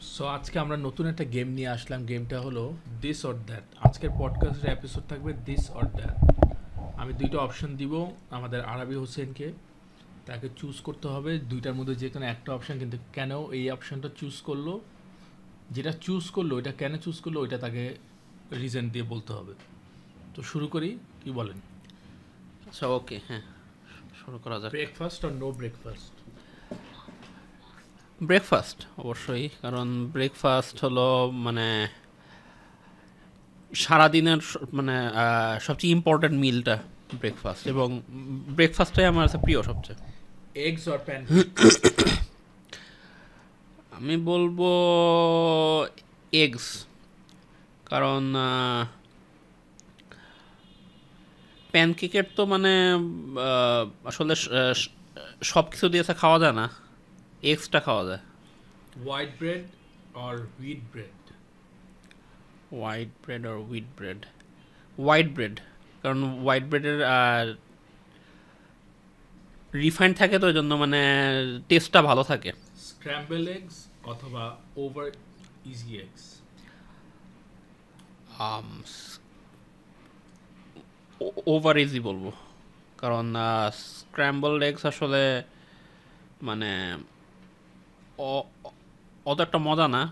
So আজকে আমরা নতুন একটা গেম নিয়ে আসলাম। গেমটা হলো দিস অর দ্যাট আজকের পডকাস্টের এপিসোড থাকবে দিস অর দ্যাট আমি দুইটা অপশন দিব আমাদের আরবি হোসেনকে। তাকে চুজ করতে হবে। দুইটার মধ্যে যে কোনো একটা অপশন কিন্তু কেন এই অপশনটা চুজ করল? যেটা চুজ করল এটা কেন চুজ করল ওইটা তাকে রিজন দিয়ে বলতে হবে। তো শুরু করি কি বলেন? আচ্ছা ওকে হ্যাঁ শুরু করা যাক। ব্রেকফাস্ট আর নো ব্রেকফাস্ট ব্রেকফাস্ট অবশ্যই। কারণ ব্রেকফাস্ট হলো মানে সারাদিনের মানে সবচেয়ে ইম্পর্ট্যান্ট মিলটা ব্রেকফাস্ট এবং ব্রেকফাস্টটাই আমার কাছে প্রিয় সবচেয়ে। এগস আর প্যান আমি বলব এগস কারণ প্যানকেকের তো মানে আসলে সব কিছু দিয়ে খাওয়া যায় না। এগসটা খাওয়া যায়। হোয়াইট ব্রেড আর হুইট ব্রেড হোয়াইট ব্রেড আর হুইট ব্রেড হোয়াইট ব্রেড কারণ হোয়াইট ব্রেডের রিফাইন্ড থাকে তো ওই জন্য মানে টেস্টটা ভালো থাকে। স্ক্র্যাম্বল এগস অথবা over easy eggs over easy বলব। কারণ স্ক্র্যাম্বল এগস আসলে মানে অত একটা মজা না?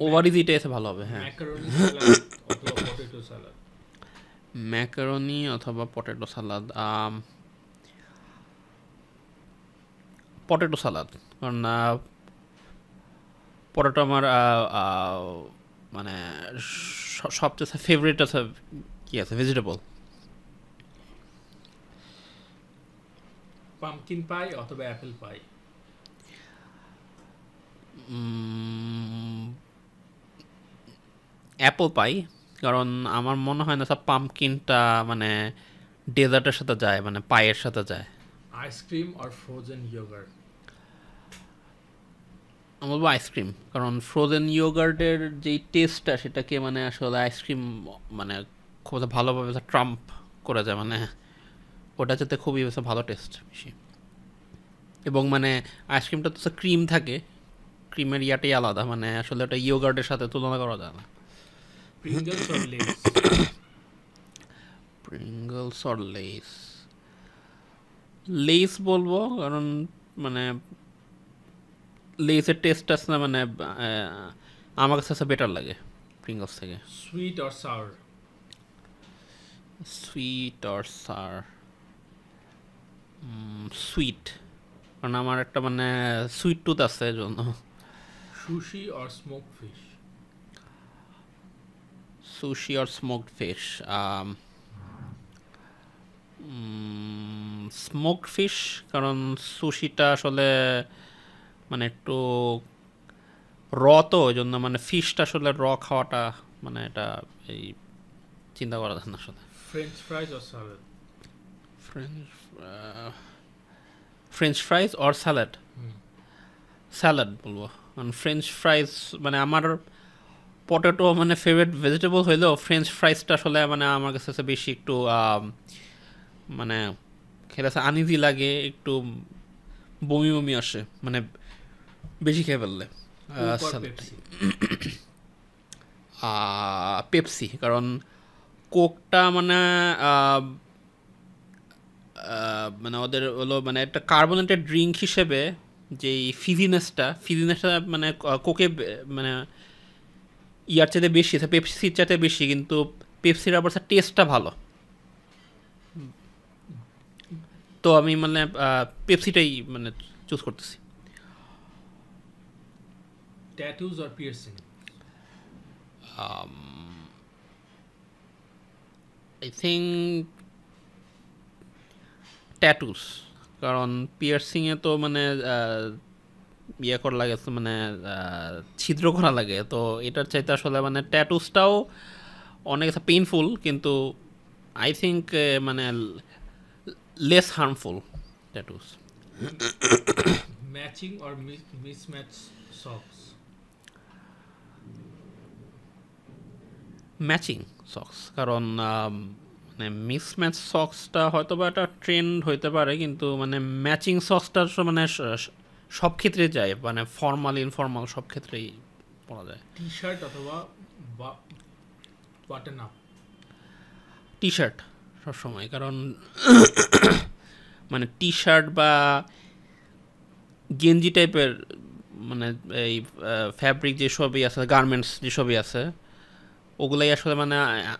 ওভার ইজিটা এসে ভালো হবে হ্যাঁ। ম্যাকারনি অথবা পটেটো সালাদ পটেটো সালাদ কারণ পটেটো আমার মানে সবচেয়ে ফেভারিট আছে কি আছে ভেজিটেবল পামকিন পাই অথবা অ্যাপেল পাই অ্যাপল পাই কারণ আমার মনে হয় না সব পাম্পকিনটা মানে ডেজার্টের সাথে যায় মানে পায়ের সাথে যায়। আইসক্রিম আর ফ্রোজেন ইয়োগার্ট আমি বলব আইসক্রিম কারণ ফ্রোজেন ইয়োগার্টের যেই টেস্টটা সেটাকে মানে আসলে আইসক্রিম মানে খুব ভালোভাবে ট্রাম্প করে যায় মানে ওটা যাতে খুবই ভালো টেস্ট বেশি। এবং মানে আইসক্রিমটা তো ক্রিম থাকে। ক্রিমের ইয়াটাই আলাদা মানে আসলে ওটা ইয়োগার্টের সাথে তুলনা করা যায় না। Pringles Lay's or Lay's Lay's বলব কারণ মানে লেসের টেস্ট আছে না মানে আমার কাছে বেটার লাগে প্রিঙ্গলস থেকে। Sweet R sour sweet or sour sweet কারণ আমার একটা মানে সুইট টুথ আছে জন্য। Sushi or smoke fish sushi or smoked fish smoked fish কারণ সুশিটা আসলে মানে একটু র তো ওই জন্য মানে ফিশটা আসলে র খাওয়াটা মানে এটা এই চিন্তা করা যায় না আসলে। French fries R salad French French fries or salad salad বলব। কারণ ফ্রেঞ্চ ফ্রাইজ মানে আমার পটেটো মানে ফেভারিট ভেজিটেবল হইলেও ফ্রেঞ্চ ফ্রাইজটা আসলে মানে আমার কাছে বেশি একটু মানে খেলে আনইজি লাগে একটু বমি বমি আসে মানে বেশি খেয়ে ফেললে। পেপসি কারণ কোকটা মানে মানে ওদের হলো মানে একটা কার্বনেটেড ড্রিঙ্ক হিসেবে যেই ফিজিনেসটা ফিজিনেসটা মানে কোকে মানে ইয়ার চাইতে বেশি পেপসির চাইতে বেশি কিন্তু পেপসির আবার স্যার টেস্টটা ভালো। তো আমি মানে পেপসিটাই মানে চুজ করতেছি। Tattoos piercing I think tattoos কারণ পিয়ার্সিংয়ে তো মানে ইয়ে করা লাগে মানে ছিদ্র করা লাগে। তো এটার চাইতে আসলে মানে ট্যাটুসটাও অনেক পেইনফুল কিন্তু আই থিঙ্ক মানে লেস হার্মফুল ট্যাটুস ম্যাচিং আর মিসম্যাচ সক্স ম্যাচিং সক্স কারণ মানে মিসম্যাচ সক্সটা হয়তো বা একটা ট্রেন্ড হইতে পারে কিন্তু মানে ম্যাচিং সক্সটা মানে সব ক্ষেত্রে যায় মানে ফর্মাল ইনফর্মাল সব ক্ষেত্রেই পরা যায়। টি শার্ট অথবা বাটন আপ টি শার্ট সবসময় কারণ মানে টি শার্ট বা গেঞ্জি টাইপের মানে এই ফ্যাব্রিক যেসবই আছে গার্মেন্টস যেসবই আছে ওগুলাই আসলে মানে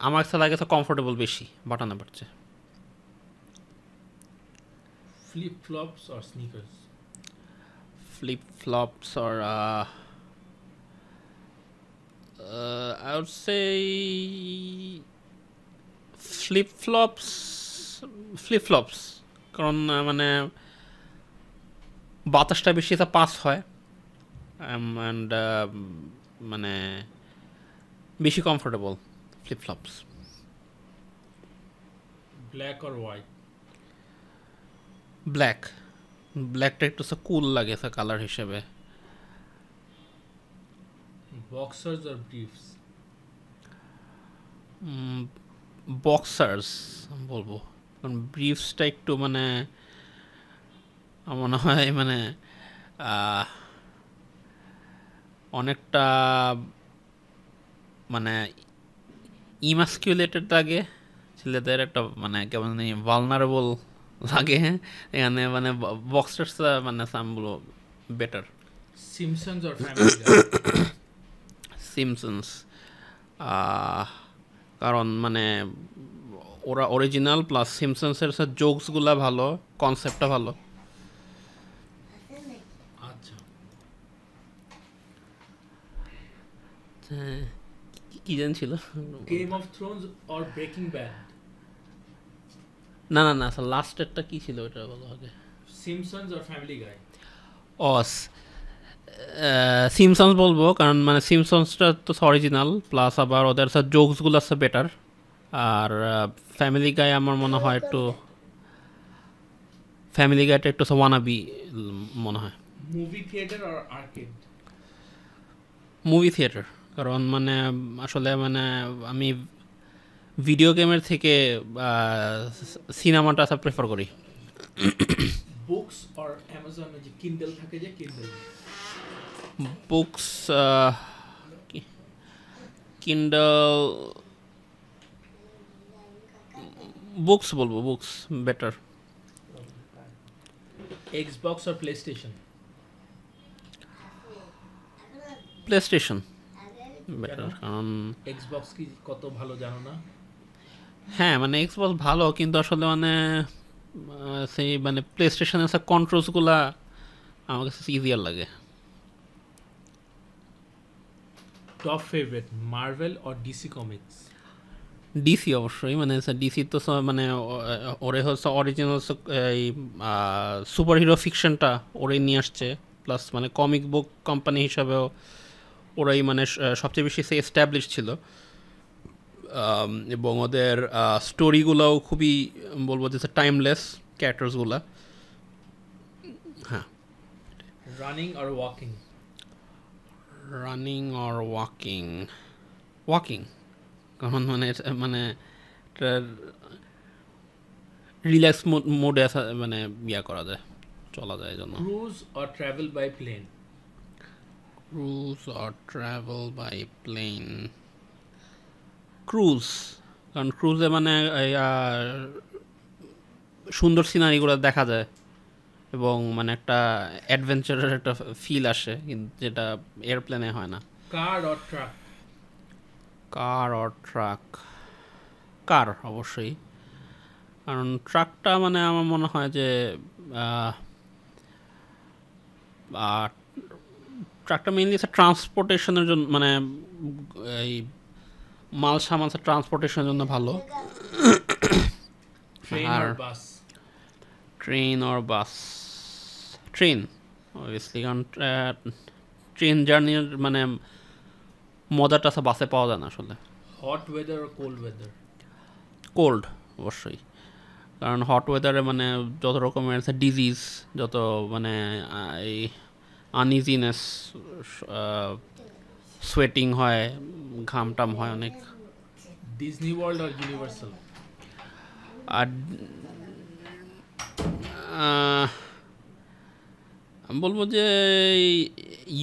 আমার কাছে লাগে তো কমফোর্টেবল বেশি বাটানো পারছে flip flops or sneakers flip flops or uh, uh, I would say flip flops flip flops কারণ মানে বাতাসটা বেশি এটা পাস হয়। অ্যান্ড মানে বেশি comfortable flip flops black or white black ব্ল্যাকটা একটু কুল লাগে স্যার কালার হিসেবে। বক্সার্স অর ব্রিফস বক্সার্স বলব। কারণ ব্রিফসটা একটু মানে আমার মনে হয় মানে অনেকটা মানে ইমাস্কিউলেটেড লাগে ছেলেদের একটা মানে কেমন ভালনারেবল লাগে। এখানে মানে বক্সার্সটা মানে সামগুলো বেটার সিমসন্স অর সিমসন্স কারণ মানে ওরা অরিজিনাল প্লাস সিমসন্সের জোকসগুলো ভালো কনসেপ্টটা ভালো। আচ্ছা। হ্যাঁ, কি- জান ছিল? Game of Thrones or Breaking Bad না না না স্যার লাস্টেরটা কি ছিল ওটা বলো আগে। সিমসন্স অর ফ্যামিলি গাই অস সিমসন্স বলব কারণ মানে সিমসন্সটা তো অরিজিনাল প্লাস আবার ওদের স্যার জোকসগুলো আছে বেটার আর ফ্যামিলি গায়ে আমার মনে হয় একটু ফ্যামিলি গাইটা একটু ওয়ানাবি মনে হয়। Movie theatre or arcade movie theatre কারণ মানে আসলে মানে আমি ভিডিও গেমের থেকে সিনেমাটা সব প্রেফার করি। বুকস অর অ্যামাজনে যে কিন্ডেল থাকে যে কিন্ডেল বুকস কিন্ডল বুকস বলব books better Xbox or PlayStation PlayStation better কারণ এক্সবক্স কি কত ভালো জানো না? হ্যাঁ মানে এক্সবক্স ভালো কিন্তু আসলে মানে সেই মানে প্লে স্টেশনের কন্ট্রোলসগুলা আমার কাছে ইজিয়ার লাগে। Top favourite Marvel or DC comics DC অবশ্যই মানে ডিসি তো মানে ওরে হচ্ছে অরিজিনাল এই সুপার হিরো ফিকশনটা ওরে নিয়ে আসছে প্লাস মানে কমিক বুক কোম্পানি হিসাবেও ওরাই মানে সবচেয়ে বেশি সে এস্টাবলিশ ছিল। এবং ওদের স্টোরিগুলোও খুবই বলব যে টাইমলেস ক্যারেক্টার্সগুলা হ্যাঁ। রানিং আর ওয়াকিং রানিং আর ওয়াকিং ওয়াকিং কারণ মানে মানে রিল্যাক্স মোডে মানে ইয়া করা যায় চলা যায় জন্য। Cruise or travel by plane cruise or travel by plane cruise কারণ ক্রুজে মানে সুন্দর সিনারিগুলো দেখা যায় এবং মানে একটা অ্যাডভেঞ্চারের একটা ফিল আসে কিন্তু যেটা এয়ারপ্লেনে হয় না। Car or truck car or truck car অবশ্যই। কারণ ট্রাকটা মানে আমার মনে হয় যে ট্রাকটা মেইনলি ট্রান্সপোর্টেশনের জন্য মানে এই মাল সামাল ট্রান্সপোর্টেশনের জন্য ভালো। Train R- bus train or bus train obviously কারণ ট্রেন জার্নির মানে মজাটা বাসে পাওয়া যায় না আসলে। Hot weather cold weather cold অবশ্যই। কারণ হট ওয়েদারে মানে যত রকমের ডিজিজ যত মানে এই আনইজিনেস সোয়েটিং হয় ঘাম টাম হয় অনেক। ডিজনি ওয়ার্ল্ড আর ইউনিভার্সাল আর আমি বলব যে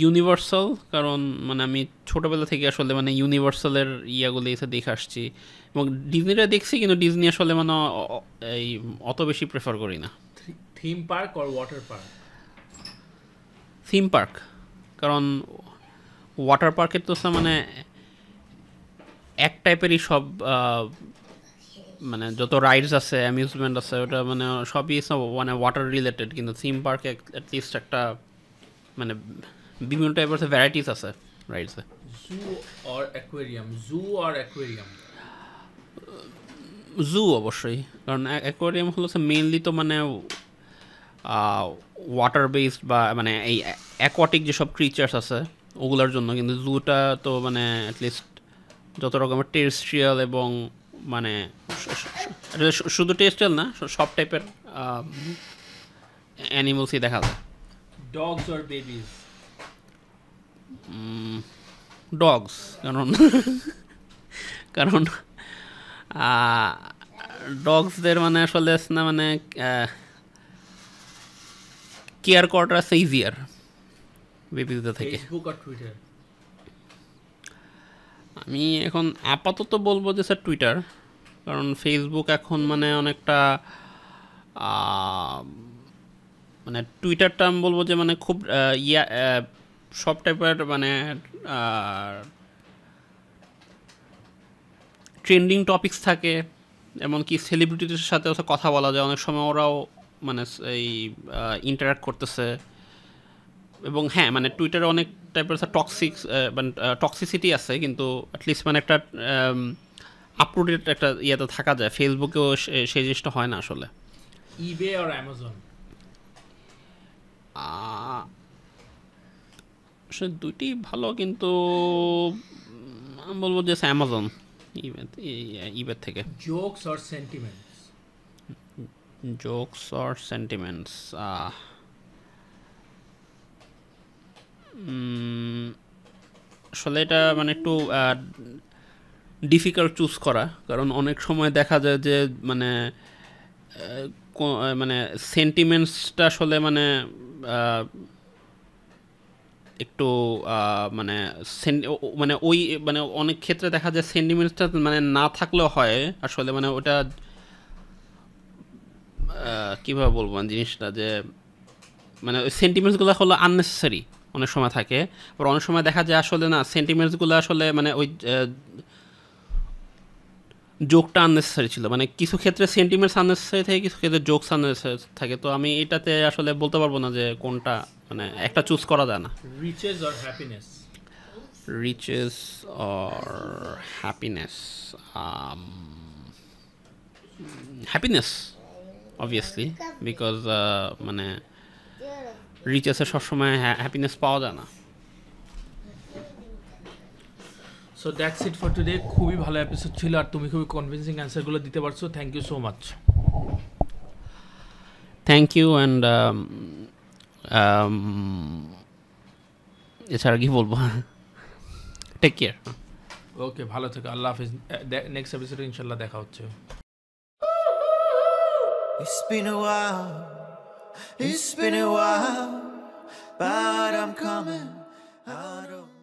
ইউনিভার্সাল কারণ মানে আমি ছোটোবেলা থেকে আসলে মানে ইউনিভার্সালের ইয়াগুলো এসে দেখে আসছি। এবং ডিজনিটা দেখছি কিন্তু ডিজনি আসলে মানে এই অত বেশি প্রেফার করি না। থিম পার্ক আর ওয়াটার পার্ক থিম পার্ক কারণ ওয়াটার পার্কের তো সা- মানে এক টাইপেরই সব মানে যত রাইডস আছে অ্যামিউজমেন্ট আছে ওটা মানে সবই সব মানে ওয়াটার রিলেটেড কিন্তু থিম পার্কে অ্যাটলিস্ট একটা মানে বিভিন্ন টাইপের ভ্যারাইটিস আছে রাইডসে zoo or aquarium zoo or aquarium zoo অবশ্যই কারণ অ্যাকোয়ারিয়াম হলো মেইনলি তো মানে ওয়াটার বেসড বা মানে এই অ্যাকোয়াটিক যেসব ক্রিচার্স আছে ওগুলোর জন্য কিন্তু জুটা তো মানে অ্যাটলিস্ট যত রকমের টেরেস্ট্রিয়াল এবং মানে শুধু টেরেস্ট্রিয়াল না সব টাইপের অ্যানিমালসই দেখা যায়। ডগস আর বেবিজ ডগস কারণ কারণ ডগসদের মানে আসলে না মানে কেয়ার করাটা আছে ইজিয়ার বেবিদের থেকে। আমি এখন আপাতত বলব যে স্যার টুইটার কারণ ফেসবুক এখন মানে অনেকটা মানে টুইটারটা আমি বলব যে মানে খুব ইয়া সব টাইপের মানে ট্রেন্ডিং টপিকস থাকে। এমনকি সেলিব্রিটিদের সাথে কথা বলা যায়। অনেক সময় ওরাও মানে এই ইন্টারাক্ট করতেছে। এবং হ্যাঁ মানে টুইটারে অনেক টাইপের টক্সিক মানে টক্সিসিটি আছে কিন্তু অ্যাটলিস্ট মানে একটা আপ টু একটা ইয়েতে থাকা যায়। ফেসবুকেও সে- সেই জিনিসটা হয় না আসলে। ইবে অর অ্যামাজন আসলে দুইটি ভালো কিন্তু আমি বলব যে অ্যামাজন ইবের থেকে। Jokes or sentiments jokes or sentiments আসলে এটা মানে একটু ডিফিকাল্ট চুজ করা। কারণ অনেক সময় দেখা যায় যে মানে মানে সেন্টিমেন্টসটা আসলে মানে একটু মানে মানে ওই মানে অনেক ক্ষেত্রে দেখা যায় সেন্টিমেন্টসটা মানে না থাকলেও হয়। আসলে মানে ওটা কীভাবে বলব আমি জিনিসটা যে মানে ওই সেন্টিমেন্টসগুলো হলো আননেসেসারি অনেক সময় থাকে। আবার অনেক সময় দেখা যায় আসলে না সেন্টিমেন্টসগুলো আসলে মানে ওই জোকটা আননেসেসারি ছিল। মানে কিছু ক্ষেত্রে সেন্টিমেন্টস আননেসেসারি থাকে কিছু ক্ষেত্রে জোকস আননেসেসারি থাকে। তো আমি এটাতে আসলে বলতে পারব না যে কোনটা মানে একটা চুজ করা যায় না। Riches or happiness riches or happiness um, happiness because uh, মানে রিচেসে সবসময় হ্যাপিনেস পাওয়া যায় না। So that's it for today খুবই ভালো এপিসোড ছিল আর তুমি খুবই কনভিন্সিং অ্যান্সারগুলো দিতে পারছ। Thank you so much thank you and এছাড়া কি বলব? টেক কেয়ার ওকে ভালো থেকো। আল্লাহ হাফিজ। নেক্সট এপিসোডে ইনশাল্লাহ দেখা হচ্ছে। It's been a while, it's been a while, but I'm coming out of.